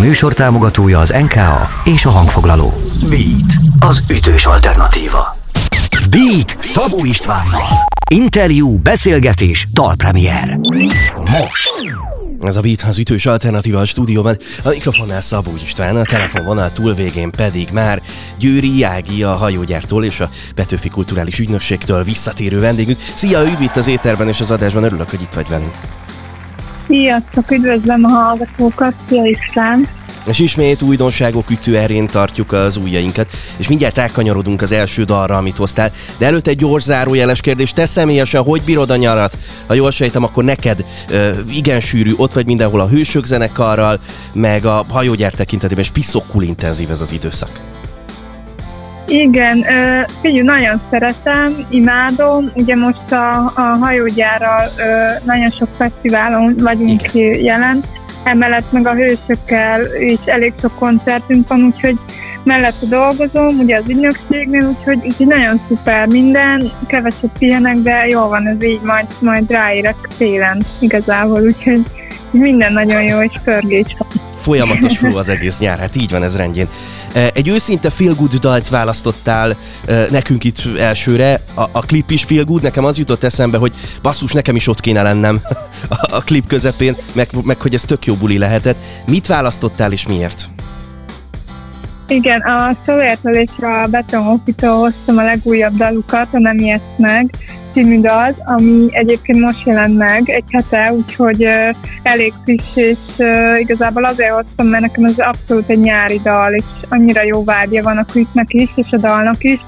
műsor támogatója az NKA és a hangfoglaló. Beat, az ütős alternatíva. Beat Szabó Istvánnal. Interjú, beszélgetés, dalpremier. Most. Ez a Beat az ütős alternatíva a stúdióban. A mikrofonnál Szabó István, a telefonvonal túlvégén pedig már Győri Jági a hajógyártól és a Petőfi Kulturális Ügynökségtől visszatérő vendégünk. Szia, üdv itt az éterben és az adásban, örülök, hogy itt vagy velünk. Sziasztok, üdvözlöm a hallgatókat, szia István! És ismét újdonságok ütőerén tartjuk az ujjainkat, és mindjárt rákanyarodunk az első dalra, amit hoztál. De előtte egy gyors zárójeles kérdés, te személyesen hogy bírod a nyarat? Ha jól sejtem, akkor neked uh, igen sűrű, ott vagy mindenhol a hősök zenekarral, meg a hajógyár tekintetében, és piszokul intenzív ez az időszak. Igen, figyelj, nagyon szeretem, imádom. Ugye most a, a hajógyárral nagyon sok fesztiválon vagyunk Igen. jelen, emellett meg a hősökkel is elég sok koncertünk van, úgyhogy mellette dolgozom, ugye az ügynökségnél, úgyhogy, úgyhogy nagyon szuper minden, keveset pihenek, de jó van ez így, majd, majd ráérek télen igazából, úgyhogy minden nagyon jó, és pörgés van. Folyamatos flow az egész nyár, hát így van ez rendjén. Egy őszinte feel good dalt választottál nekünk itt elsőre, a, a klip is feel good, nekem az jutott eszembe, hogy basszus, nekem is ott kéne lennem a, a klip közepén, meg, meg hogy ez tök jó buli lehetett. Mit választottál és miért? Igen, a Szolértől és a Beton hoztam a legújabb dalukat, a Nem ilyet meg, című dal, ami egyébként most jelent meg egy hete, úgyhogy uh, elég friss, és igazából azért hoztam, mert nekem ez abszolút egy nyári dal, és annyira jó vágya van a klipnek is, és a dalnak is.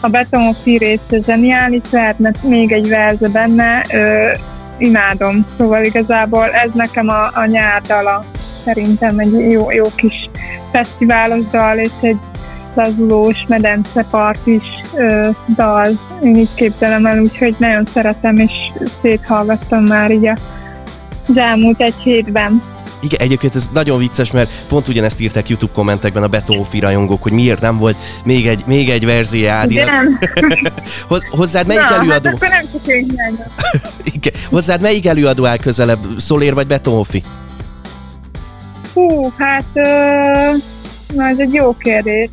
A betonok része zseniális, lehetne még egy verze benne, uh, imádom. Szóval igazából ez nekem a, a nyár dala, szerintem egy jó, jó kis fesztiválos dal, és egy lazulós medencepart is ö, dal. Én így képzelem el, úgyhogy nagyon szeretem, és széthallgattam már így a, az elmúlt egy hétben. Igen, egyébként ez nagyon vicces, mert pont ugyanezt írták YouTube kommentekben a Betófi rajongók, hogy miért nem volt még egy, még egy verzió Ádinak. Hoz, hozzád melyik Na, hát előadó? Hát nem csak én Igen. Hozzád melyik előadó áll közelebb? Szolér vagy Betófi? Hú, hát uh, na, ez egy jó kérdés.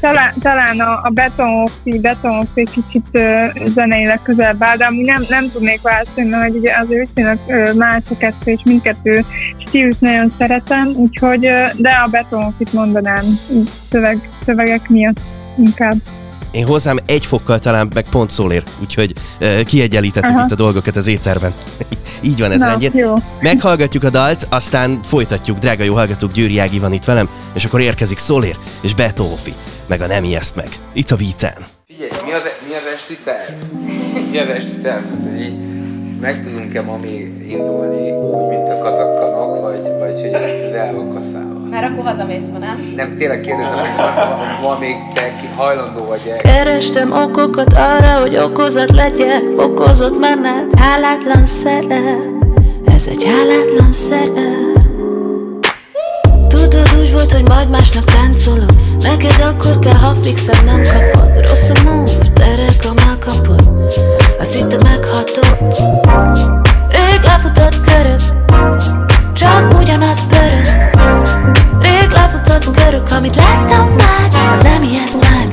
Talán, talán a, a betonoffi, betonoffi kicsit uh, zeneileg közelebb áll, de ami nem, nem tudnék válaszolni, mert ugye az viszonylag más a kettő, és mindkettő stílus nagyon szeretem, úgyhogy, uh, de a betonoffit mondanám szöveg, szövegek miatt inkább. Én hozzám egy fokkal talán meg pont szólér, úgyhogy uh, kiegyenlítettük Aha. itt a dolgokat az étterben. Így van ez rendjén. Meghallgatjuk a dalt, aztán folytatjuk, drága jó hallgatók, Győri Ági van itt velem, és akkor érkezik Szólér és Betófi, meg a Nem ijeszt meg. Itt a víten. Figyelj, mi az, mi az esti terv? Mi az esti terv? Meg tudunk-e ma még indulni úgy, mint a kazakkanok, vagy, vagy hogy ez el Már akkor hazamész ma, nem? Nem, tényleg kérdezem, hogy van, van még te ki hajlandó vagy-e? Kerestem okokat arra, hogy okozat legyek Fokozott menet, hálátlan szerep. Ez egy hálátlan szerep. Tudod úgy volt, hogy majd másnap táncolok. Neked akkor kell, ha fixen nem kapod. Rossz a move, terek a megkapod Azt hitted meghatod. Rég lefutott körök Csak ugyanaz pörög Rég lefutott körök, amit Láttam már. Az nem ijeszt meg.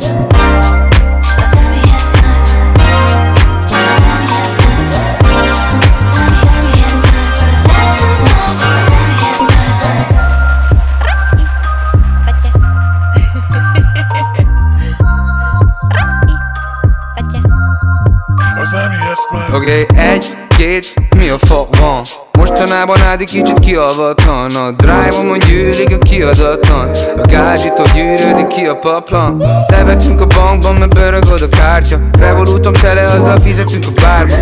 Oké, okay, egy, két, mi a fuck van? Mostanában Ádi kicsit kiavatlan. A drive-omon gyűlik a kiadatlan. A gázsitól gyűrődik ki a paplan. Levetünk a bankban, mert bőrögöd a kártya. Revolútom tele, azzal fizetünk a bárba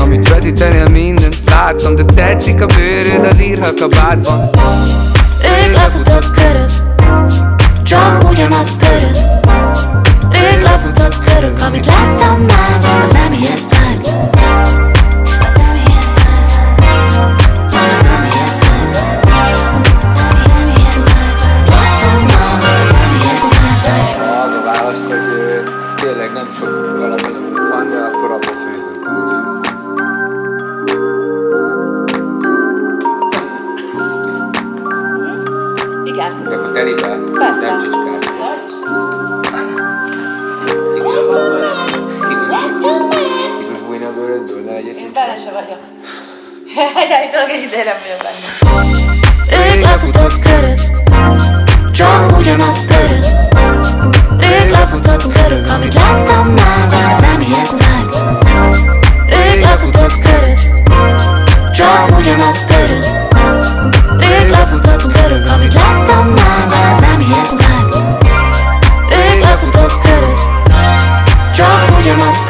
Amit vetítenél mindent láttam De tetszik a bőröd, az írhat a bádban. Rég lefutott körök Csak ugyanaz pörög Rég lefutott körök Amit láttam már Az nem ijeszt meg Csak ugyanazt körök Rég lefutottunk körök Amit láttam már Az nem ijeszt meg Rég lefutott körök Csak ugyanazt körök Rég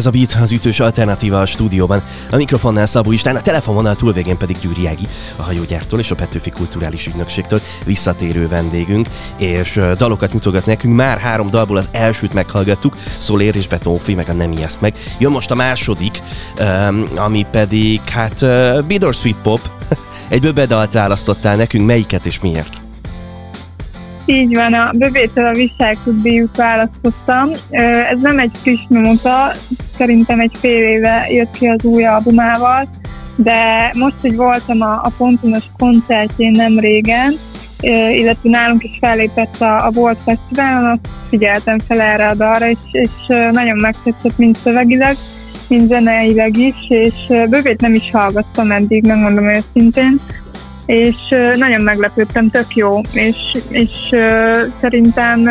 Ez a Beat az ütős alternatíva a stúdióban. A mikrofonnál Szabó István, a telefononál túlvégén pedig Gyuri Ági, a hajógyártól és a Petőfi Kulturális Ügynökségtől visszatérő vendégünk, és dalokat mutogat nekünk. Már három dalból az elsőt meghallgattuk, Szolér és Betonfi, meg a Nem ijeszt meg. Jön most a második, ami pedig, hát, uh, Bidor Sweet Pop. Egy böbedalt választottál nekünk, melyiket és miért? Így van, a bövétől a viselkedőjük választottam. Ö, Ez nem egy friss nyomota, szerintem egy fél éve jött ki az új albumával, de most, hogy voltam a, a Pontonos koncertjén nem régen, illetve nálunk is fellépett a, a Volt Fesztiválon, azt figyeltem fel erre a dalra, és, és nagyon megtetszett mind szövegileg, mind zeneileg is, és ö, bövét nem is hallgattam eddig, megmondom őszintén, és nagyon meglepődtem, tök jó, és, és szerintem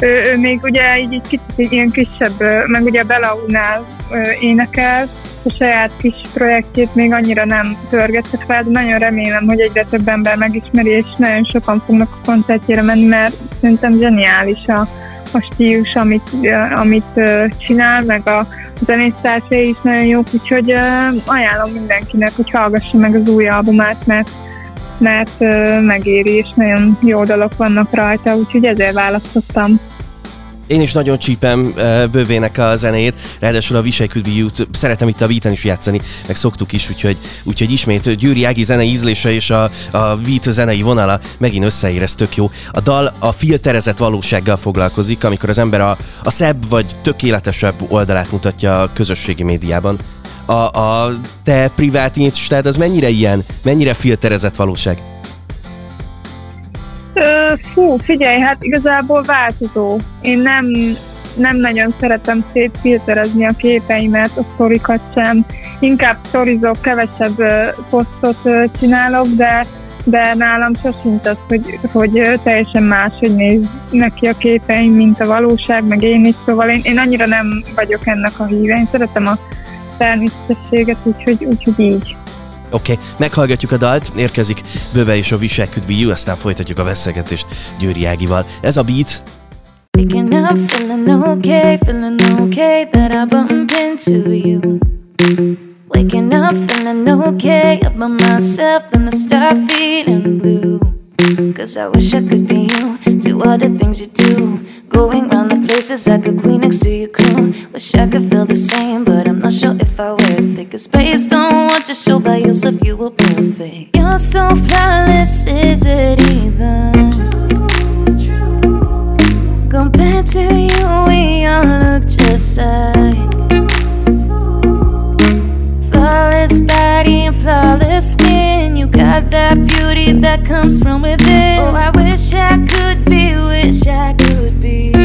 ő, ő még ugye így, így kicsit ilyen kisebb, meg ugye Belaunál énekel, a saját kis projektjét még annyira nem törgette fel, de nagyon remélem, hogy egyre több ember megismeri, és nagyon sokan fognak a koncertjére menni, mert szerintem zseniális a, a stílus, amit, amit csinál, meg a zenésztársai is nagyon jók, úgyhogy ajánlom mindenkinek, hogy hallgassa meg az új albumát, mert mert megéri, és nagyon jó dalok vannak rajta, úgyhogy ezért választottam. Én is nagyon csípem uh, bővének a zenét, ráadásul a Wish I szeretem itt a Beaten is játszani, meg szoktuk is, úgyhogy, úgyhogy ismét Győri Ági zenei ízlése és a, a Beat zenei vonala megint összeér, ez tök jó. A dal a filterezett valósággal foglalkozik, amikor az ember a, a szebb vagy tökéletesebb oldalát mutatja a közösségi médiában. A, a te privát instád az mennyire ilyen, mennyire filterezett valóság? Fú, figyelj, hát igazából változó. Én nem, nem nagyon szeretem szétfilterezni a képeimet, a sztorikat sem. Inkább sztorizok, kevesebb posztot csinálok, de de nálam sosincs az, hogy, hogy teljesen más, hogy néz neki a képeim, mint a valóság, meg én is, szóval én, én annyira nem vagyok ennek a híve. Én szeretem a természetességet, úgyhogy, úgyhogy így. Oké, okay, meghallgatjuk a dalt, érkezik Böve és a Wish I Could Be You, aztán folytatjuk a beszélgetést Győri Ágival. Ez a beat, Waking up feeling okay, feeling okay that I bumped into you. Waking up feeling okay about myself, then I start feeling blue. Cause I wish I could be you, do all the things you do. Going round the places like a queen next to your crew. Wish I could feel the same, but I'm not sure if I worth it. Cause based on what you show by yourself, you were perfect. You're so flawless, is it even? Compared to you, we all look just like that beauty that comes from within. Oh, I wish I could be, wish I could be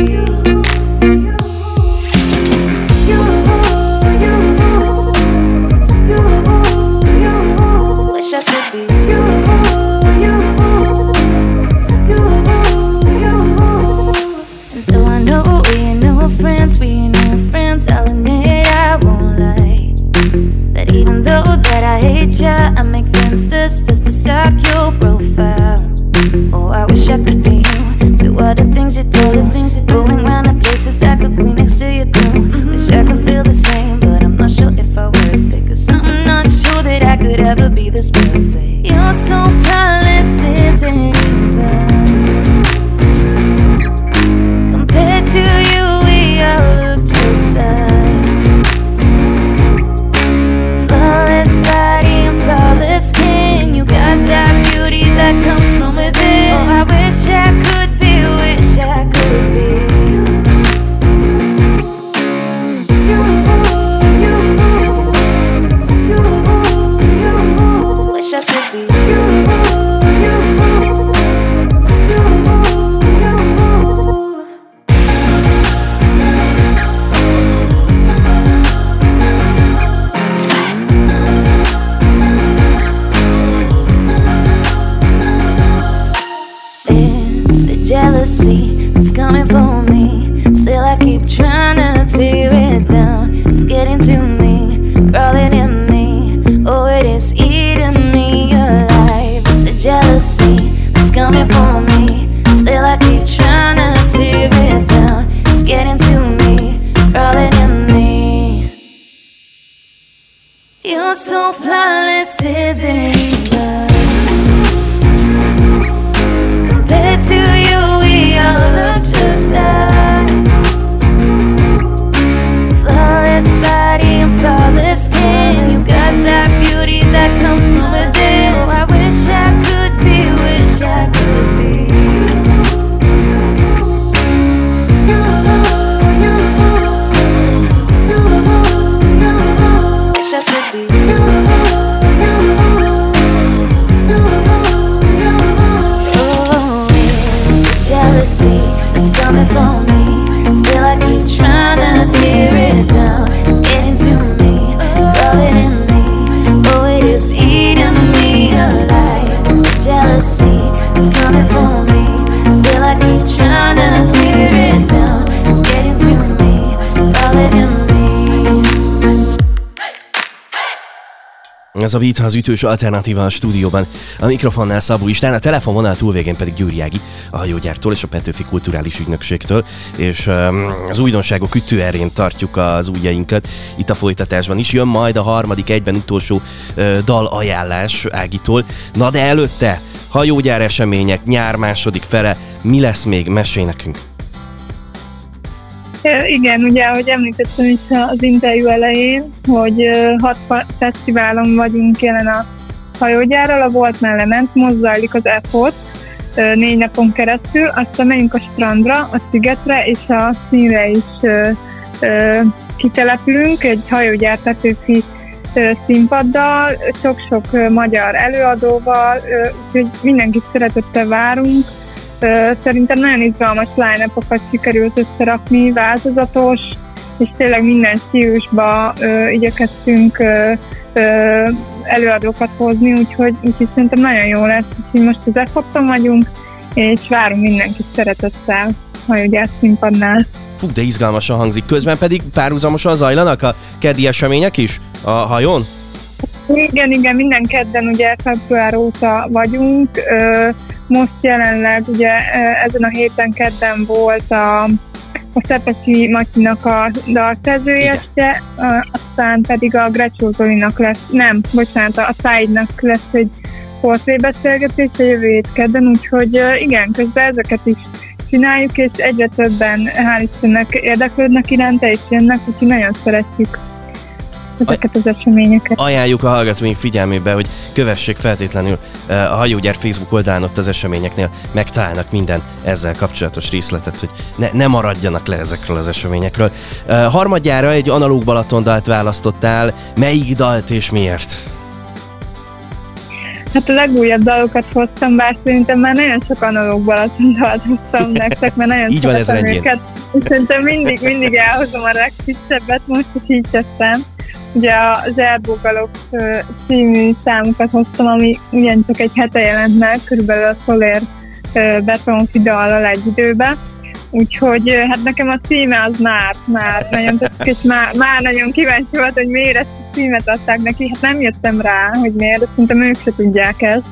that's coming for me. Still, I keep trying to Ez a Beat az ütős alternatíva a stúdióban. A mikrofonnál Szabó Istán, a telefonvonal túlvégén pedig Gyuri Ági, a hajógyártól és a Petőfi Kulturális Ügynökségtől, és um, az újdonságok ütőerén tartjuk az ujjainkat. Itt a folytatásban is jön majd a harmadik egyben utolsó uh, dal ajánlás Ágitól. Na de előtte, hajógyár események, nyár második fele, mi lesz még? Mesélj nekünk! Igen, ugye, ahogy említettem is az interjú elején, hogy hat fesztiválon vagyunk jelen a hajógyárral, a Volt Mellement, most zajlik az EFOT négy napon keresztül, aztán megyünk a strandra, a szigetre és a színre is ö, ö, kitelepülünk, egy hajógyár Petőfi ö, színpaddal, sok-sok magyar előadóval, úgyhogy mindenkit szeretettel várunk, Szerintem nagyon izgalmas line sikerült összerakni, változatos, és tényleg minden stílusba ö, igyekeztünk előadókat hozni, úgyhogy, úgyhogy szerintem nagyon jó lesz. Úgyhogy most az EFOP-on vagyunk, és várunk mindenkit szeretettel hajógyár színpadnál. Fú, de izgalmasan hangzik. Közben pedig párhuzamosan zajlanak a keddi események is a hajón? Igen, igen, minden kedden ugye február óta vagyunk. Most jelenleg ugye ezen a héten kedden volt a, a Szepesi Matyinak a dalszerzőjeste, aztán pedig a Grecsó Zolinak lesz, nem, bocsánat, a Száidnak lesz egy portrébeszélgetés a jövő hét kedden, úgyhogy igen, közben ezeket is csináljuk, és egyre többen, hál' Istennek érdeklődnek iránta, és jönnek, úgyhogy nagyon szeretjük ezeket az eseményeket. Ajánljuk a hallgatóink figyelmébe, hogy kövessék feltétlenül eh, a Hajógyár Facebook oldalán ott az eseményeknél megtalálnak minden ezzel kapcsolatos részletet, hogy ne, ne maradjanak le ezekről az eseményekről. Eh, Harmadjára egy analóg Balaton dalt választottál, melyik dalt és miért? Hát a legújabb dalokat hoztam, bár szerintem már nagyon sok analóg Balatondalt hoztam nektek, mert nagyon Így van, ez rendjén. őket. És szerintem mindig, mindig elhozom a legfrissebbet, most is így tettem. Ugye az Erbógalok ö, című számukat hoztam, ami ugyancsak egy hete jelent meg, körülbelül a Soler ö, Betonfi dallal egy időben. Úgyhogy hát nekem a címe az már, már nagyon tetszik, és már, már nagyon kíváncsi volt, hogy miért ezt a címet adták neki. Hát nem jöttem rá, hogy miért, de szerintem ők se tudják ezt.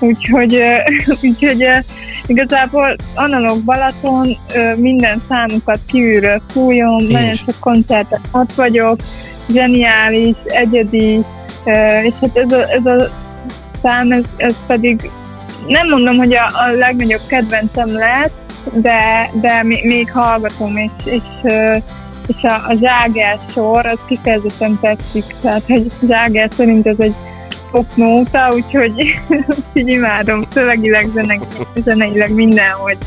Úgyhogy, úgyhogy igazából analóg Balaton minden számukat kívülről fújom, nagyon sok koncerten ott vagyok, zseniális, egyedi és hát ez a, ez a szám, ez, ez pedig nem mondom, hogy a, a legnagyobb kedvencem lett, de, de még, hallgatom, és, és, és a, a zságer sor, az kifejezetten tetszik, tehát hogy zságer szerint ez egy popnóta, úgyhogy, úgyhogy imádom szövegileg, zeneileg mindenhogy.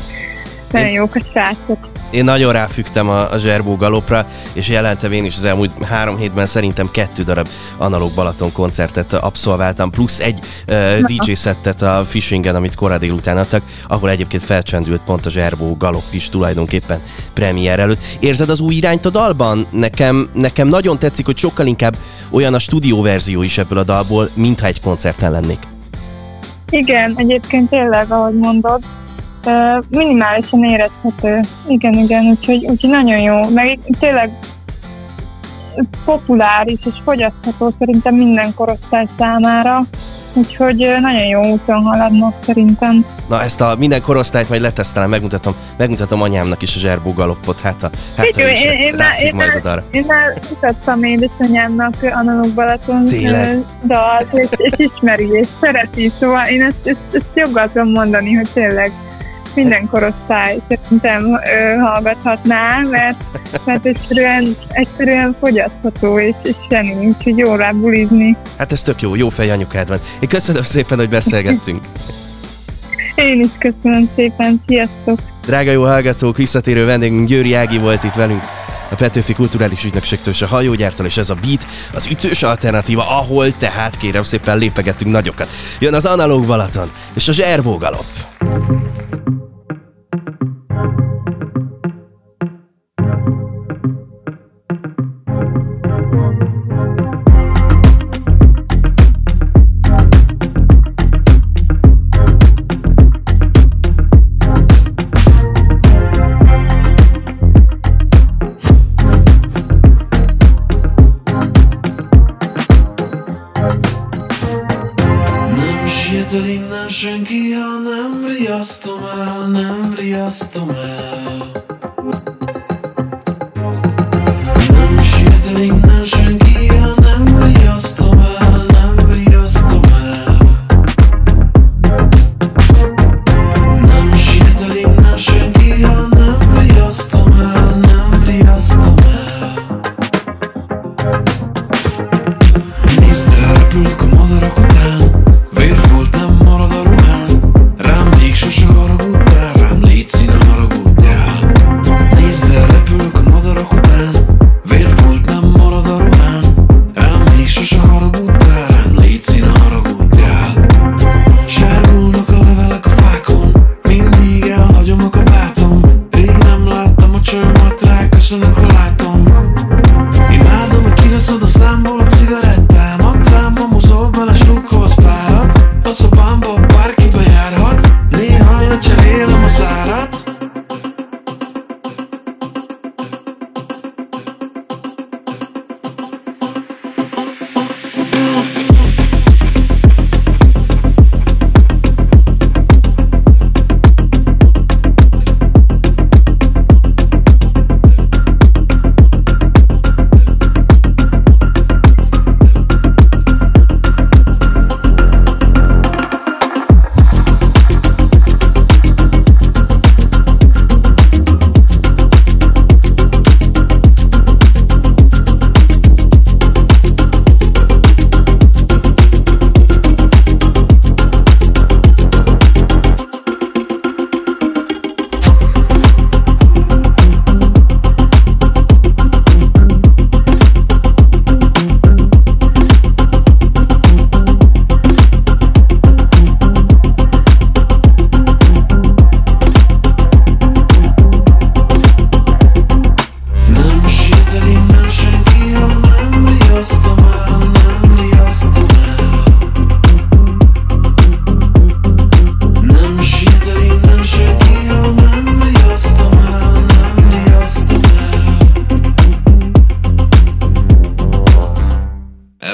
Nagyon jók a srácok. Én nagyon ráfügtem a, a Zserbó galopra, és jelentem én is az elmúlt három hétben szerintem kettő darab analóg Balaton koncertet abszolváltam, plusz egy uh, DJ szettet a Fishingen, amit korán délután adtak, ahol egyébként felcsendült pont a Zserbó galop is tulajdonképpen premier előtt. Érzed az új irányt a dalban? Nekem, nekem nagyon tetszik, hogy sokkal inkább olyan a stúdióverzió is ebből a dalból, mintha egy koncerten lennék. Igen, egyébként tényleg, ahogy mondod, minimálisan érezhető. Igen, igen, úgyhogy, úgyhogy nagyon jó. Meg tényleg populáris és fogyasztható szerintem minden korosztály számára. Úgyhogy nagyon jó úton haladnak szerintem. Na ezt a minden korosztályt majd letesztelem, megmutatom, megmutatom anyámnak is a zserbó galoppot, hát a hát Figyelj, én, én, én, én, majd oda. Én már mutattam édesanyámnak analóg Balaton dalt, és, és ismeri, és szereti, szóval én ezt, ezt, ezt joggal tudom mondani, hogy tényleg minden korosztály szerintem ö, hallgathatná, mert, mert egyszerűen, egyszerűen fogyasztható és, és semmi, úgyhogy jó rá bulizni. Hát ez tök jó, jó fej anyukád van. Én köszönöm szépen, hogy beszélgettünk. Én is köszönöm szépen, sziasztok! Drága jó hallgatók, visszatérő vendégünk Győri Ági volt itt velünk a Petőfi Kulturális Ügynökségtől a hajógyártól, és ez a beat az ütős alternatíva, ahol tehát kérem szépen lépegetünk nagyokat. Jön az analóg Balaton és a zserbó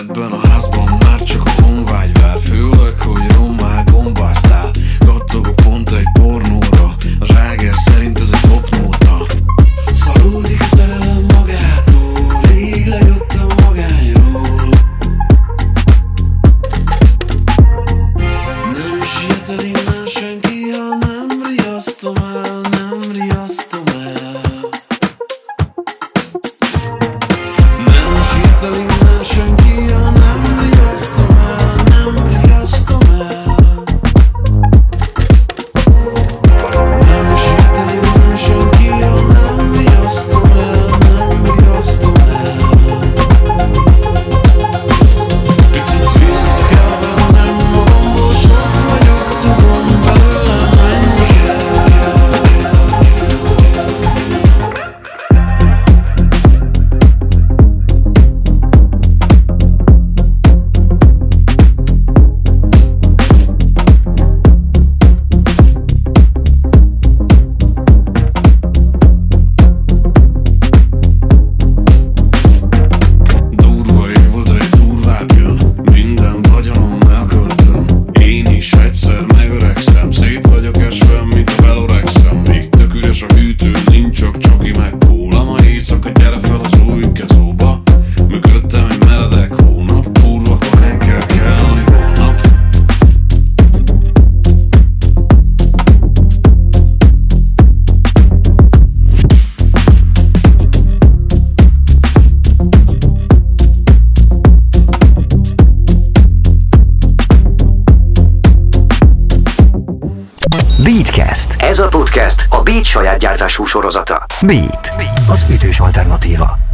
Ebben a házban már csak a honvágy vár. Főleg, hogy rommá gombáztál Kattogok pont egy pornóra. A zságer saját gyártású sorozata. Beat. Az ütős alternatíva.